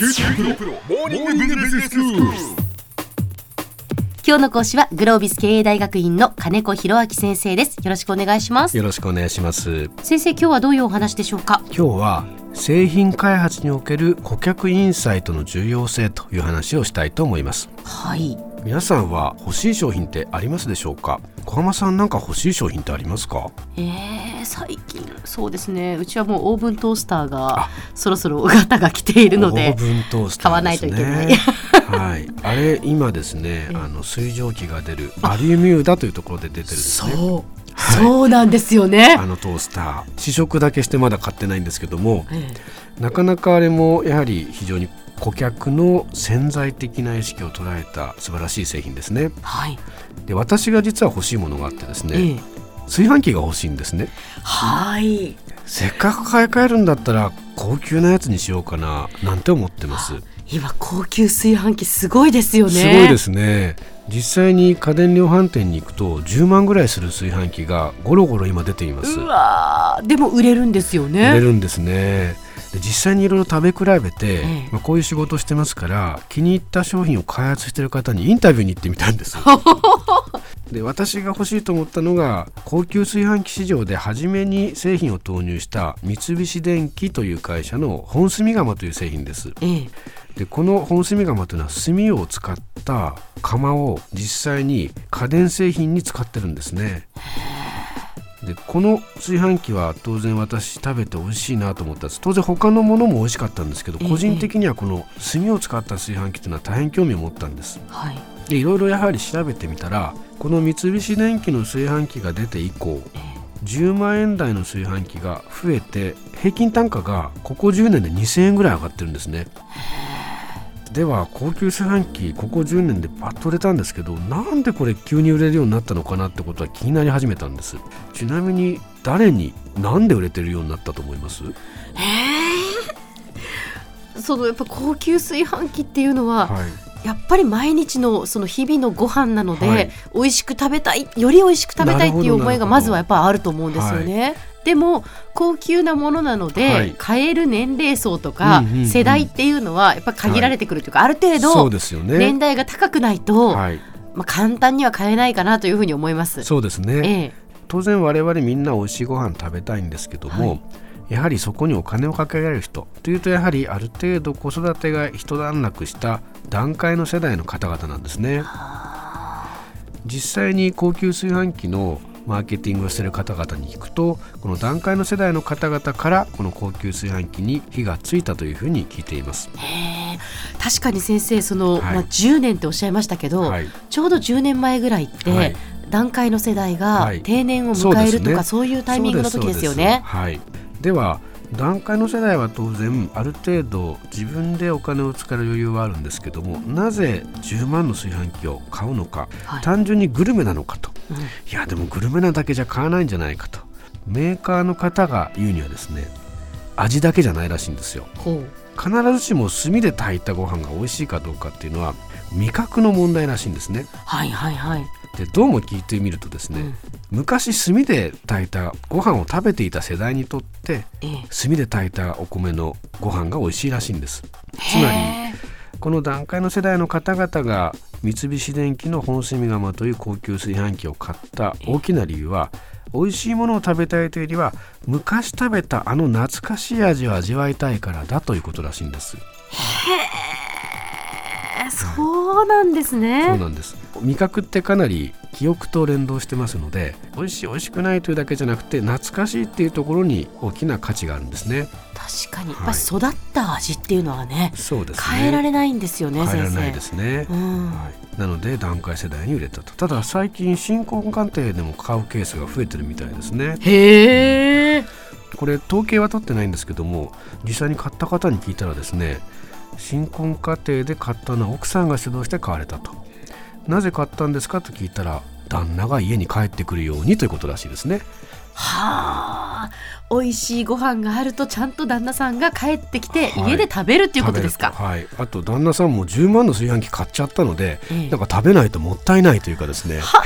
キューティープロモーニングビジネススクール今日の講師はグロービス経営大学院の金子博明先生です。よろしくお願いします。よろしくお願いします。先生今日はどういうお話でしょうか？今日は製品開発における顧客インサイトの重要性という話をしたいと思います。はい皆さんは欲しい商品ってありますでしょうか？小浜さんなんか欲しい商品ってありますか？えー、最近そうですね。うちはもうオーブントースターがそろそろガタが来ているのでオーブントースター、ね、買わないといけない。はい、あれ今ですねあの水蒸気が出るバリュミューダというところで出てるんですね。そう、はい、そうなんですよね。あのトースター。試食だけしてまだ買ってないんですけども、ええ、なかなかあれもやはり非常に顧客の潜在的な意識を捉えた素晴らしい製品ですね。はい、で私が実は欲しいものがあってですね、ええ、炊飯器が欲しいんですね。はいせっかく買い替えるんだったら高級なやつにしようかななんて思ってます。今高級炊飯器すごいですよね。すごいですね。実際に家電量販店に行くと10万ぐらいする炊飯器がゴロゴロ今出ています。うわでも売れるんですよね。売れるんですね。で実際にいろいろ食べ比べて、ええ、まあ、こういう仕事をしてますから気に入った商品を開発している方にインタビューに行ってみたんです。で私が欲しいと思ったのが高級炊飯器市場で初めに製品を投入した三菱電機という会社の本炭窯という製品です、え、でこの本炭窯というのは炭を使った窯を実際に家電製品に使ってるんですねでこの炊飯器は当然私食べて美味しいなと思ったんです。当然他のものも美味しかったんですけど、個人的にはこの炭を使った炊飯器というのは大変興味を持ったんです、はい、でいろいろやはり調べてみたらこの三菱電機の炊飯器が出て以降、10万円台の炊飯器が増えて平均単価がここ10年で2000円ぐらい上がってるんですねでは高級炊飯器ここ10年でバッと売れたんですけどなんでこれ急に売れるようになったのかなってことは気になり始めたんです。ちなみに誰に何で売れてるようになったと思います？えー、そのやっぱ高級炊飯器っていうのは、はい、やっぱり毎日のその日々のご飯なので、はい、美味しく食べたいより美味しく食べたいっていう思いがまずはやっぱあると思うんですよね。はいでも高級なものなので、はい、買える年齢層とか世代っていうのはやっぱ限られてくるというか、はい、ある程度年代が高くないと、はい、まあ、簡単には買えないかなというふうに思います。そうですね、ええ、当然我々みんな美味しいご飯食べたいんですけども、やはりそこにお金をかけられる人というとやはりある程度子育てが一段落した段階の世代の方々なんですね。実際に高級炊飯器のマーケティングをしている方々に聞くとこの段階の世代の方々からこの高級炊飯器に火がついたというふうに聞いています。確かに先生その、はい、まあ、10年っておっしゃいましたけど、はい、ちょうど10年前ぐらいって、はい、段階の世代が定年を迎えるとか、そういうタイミングの時ですよね。はい。では段階の世代は当然ある程度自分でお金を使える余裕はあるんですけどもなぜ10万の炊飯器を買うのか、はい、単純にグルメなのかと、うん、いやでもグルメなだけじゃ買わないんじゃないかと。メーカーの方が言うにはですね味だけじゃないらしいんですよ。必ずしも炭で炊いたご飯が美味しいかどうかっていうのは味覚の問題らしいんですね。はいはいはい。でどうも聞いてみるとですね、うん、昔炭で炊いたご飯を食べていた世代にとって、ええ、炭で炊いたお米のご飯が美味しいらしいんですつまりこの段階の世代の方々が三菱電機の本炭窯という高級炊飯器を買った大きな理由は美味しいものを食べたいというよりは昔食べたあの懐かしい味を味わいたいからだということらしいんです。そうなんですね。そうなんです。味覚ってかなり記憶と連動してますので、美味しい美味しくないというだけじゃなくて懐かしいっていうところに大きな価値があるんですね。確かに、はい、やっぱ育った味っていうのはね、そうですね。変えられないんですよね。変えられないですね。うんはい、なので段階世代に売れたと。ただ最近新婚鑑定でも買うケースが増えてるみたいですね。へえ。これ統計は取ってないんですけども、実際に買った方に聞いたらですね。新婚家庭で買ったのは奥さんが主導して買われたとなぜ買ったんですかと聞いたら旦那が家に帰ってくるようにということらしいですね。はあ。美味しいご飯があるとちゃんと旦那さんが帰ってきて家で食べるっていうことですか、はい、はい、あと旦那さんも10万の炊飯器買っちゃったので、ええ、なんか食べないともったいないというかですね。はあ。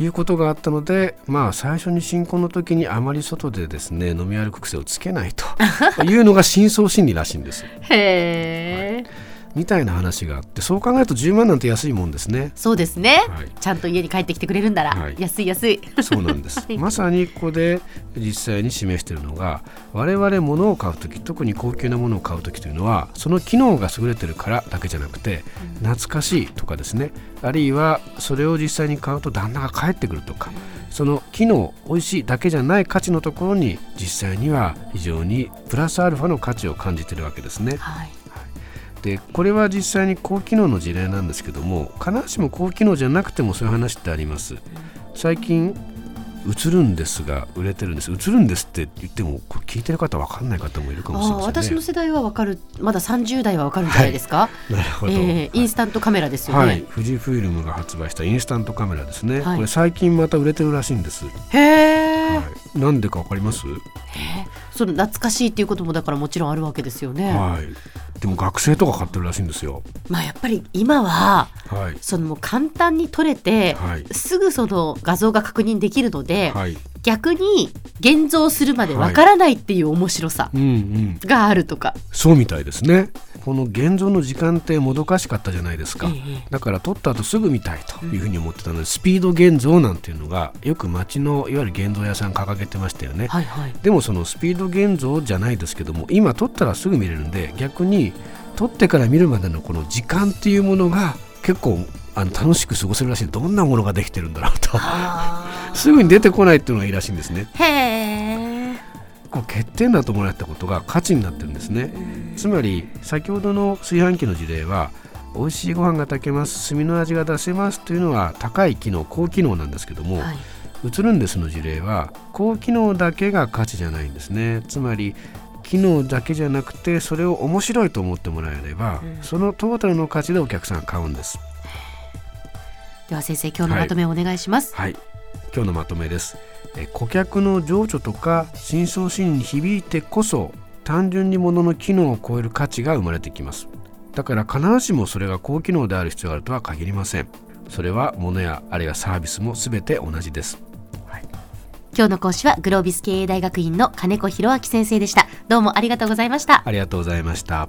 い。うことがあったのでまあ最初に新婚の時にあまり外でですね飲み歩く癖をつけないと。いうのが深層心理らしいんです。へえ、はいみたいな話があってそう考えると10万なんて安いもんですね。そうですね、はい、ちゃんと家に帰ってきてくれるんだら、はい、安い安い。そうなんです、はい、まさにここで実際に示しているのが我々物を買う時特に高級なものを買う時というのはその機能が優れてるからだけじゃなくて、うん、懐かしいとかですね。あるいはそれを実際に買うと旦那が帰ってくるとか、その機能美味しいだけじゃない価値のところに実際には非常にプラスアルファの価値を感じているわけですね。はいでこれは実際に高機能の事例なんですけども必ずしも高機能じゃなくてもそういう話ってあります。最近映るんですが売れてるんです。映るんですって言ってもこれ聞いてる方分かんない方もいるかもしれません、ね、私の世代は分かる。まだ30代は分かるんじゃないですか、はい、なるほど、えー、インスタントカメラですよね、はい、富士フイルムが発売したインスタントカメラですね、はい、これ最近また売れてるらしいんです。へえ、はい、なんでか分かります？その懐かしいっていうこともだからもちろんあるわけですよね。はい。でも学生とか買ってるらしいんですよ。まあやっぱり今は、はい、その簡単に撮れて、はい、すぐその画像が確認できるので、はい、逆に現像するまでわからないっていう面白さがあるとか、はい。うんうん、そうみたいですね。この現像の時間ってもどかしかったじゃないですか、ええ、だから撮った後すぐ見たいというふうに思ってたので、うん、スピード現像なんていうのがよく街のいわゆる現像屋さん掲げてましたよね、はいはい、でもそのスピード現像じゃないですけども今撮ったらすぐ見れるんで逆に撮ってから見るまでのこの時間っていうものが結構あの楽しく過ごせるらしい。どんなものができてるんだろうとすぐに出てこないっていうのがいいらしいんですね。へこう欠点だと思われたことが価値になってるんですね。つまり先ほどの炊飯器の事例は美味しいご飯が炊けます。炭の味が出せますというのは高い機能高機能なんですけども、はい、映るんですの事例は高機能だけが価値じゃないんですね。つまり機能だけじゃなくてそれを面白いと思ってもらえれば、うん、そのトータルの価値でお客さん買うんです。では先生今日のまとめをお願いします、はい、はい、今日のまとめです。え顧客の情緒とか深層心理に響いてこそ単純に物の機能を超える価値が生まれてきます。だから必ずしもそれが高機能である必要があるとは限りません。それは物やあるいはサービスも全て同じです、はい、今日の講師はグロービス経営大学院の金子博明先生でした。どうもありがとうございました。ありがとうございました